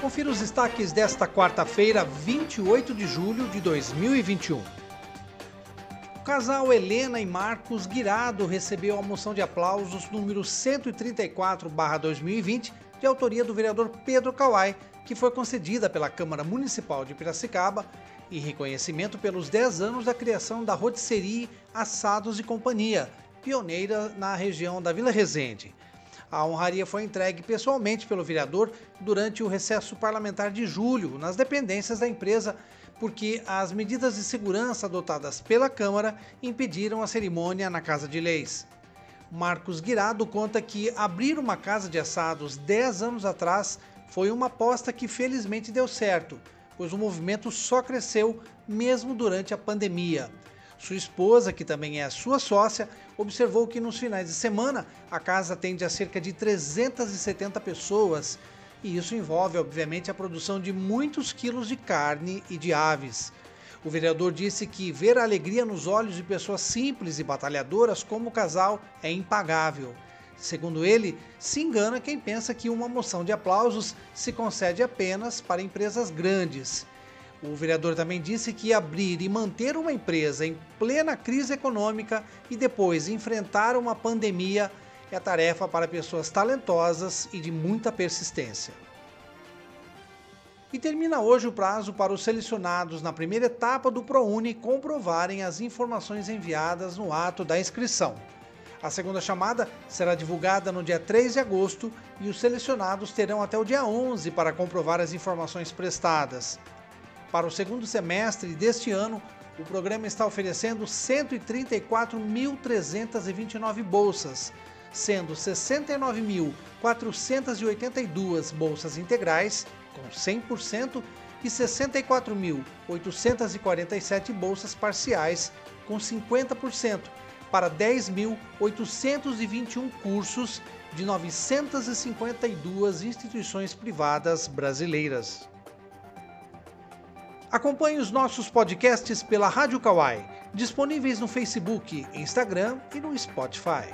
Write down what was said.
Confira os destaques desta quarta-feira, 28 de julho de 2021. O casal Helena e Marcos Guirado recebeu a moção de aplausos número 134/2020, de autoria do vereador Pedro Kawai, que foi concedida pela Câmara Municipal de Piracicaba em reconhecimento pelos 10 anos da criação da Rotisserie Assados e Companhia, pioneira na região da Vila Resende. A honraria foi entregue pessoalmente pelo vereador durante o recesso parlamentar de julho, nas dependências da empresa, porque as medidas de segurança adotadas pela Câmara impediram a cerimônia na Casa de Leis. Marcos Guirado conta que abrir uma casa de assados 10 anos atrás foi uma aposta que felizmente deu certo, pois o movimento só cresceu mesmo durante a pandemia. Sua esposa, que também é sua sócia, observou que nos finais de semana a casa atende a cerca de 370 pessoas e isso envolve, obviamente, a produção de muitos quilos de carne e de aves. O vereador disse que ver a alegria nos olhos de pessoas simples e batalhadoras como o casal é impagável. Segundo ele, se engana quem pensa que uma moção de aplausos se concede apenas para empresas grandes. O vereador também disse que abrir e manter uma empresa em plena crise econômica e depois enfrentar uma pandemia é tarefa para pessoas talentosas e de muita persistência. E termina hoje o prazo para os selecionados na primeira etapa do ProUni comprovarem as informações enviadas no ato da inscrição. A segunda chamada será divulgada no dia 3 de agosto e os selecionados terão até o dia 11 para comprovar as informações prestadas. Para o segundo semestre deste ano, o programa está oferecendo 134.329 bolsas, sendo 69.482 bolsas integrais, com 100%, e 64.847 bolsas parciais, com 50%, para 10.821 cursos de 952 instituições privadas brasileiras. Acompanhe os nossos podcasts pela Rádio Kawai, disponíveis no Facebook, Instagram e no Spotify.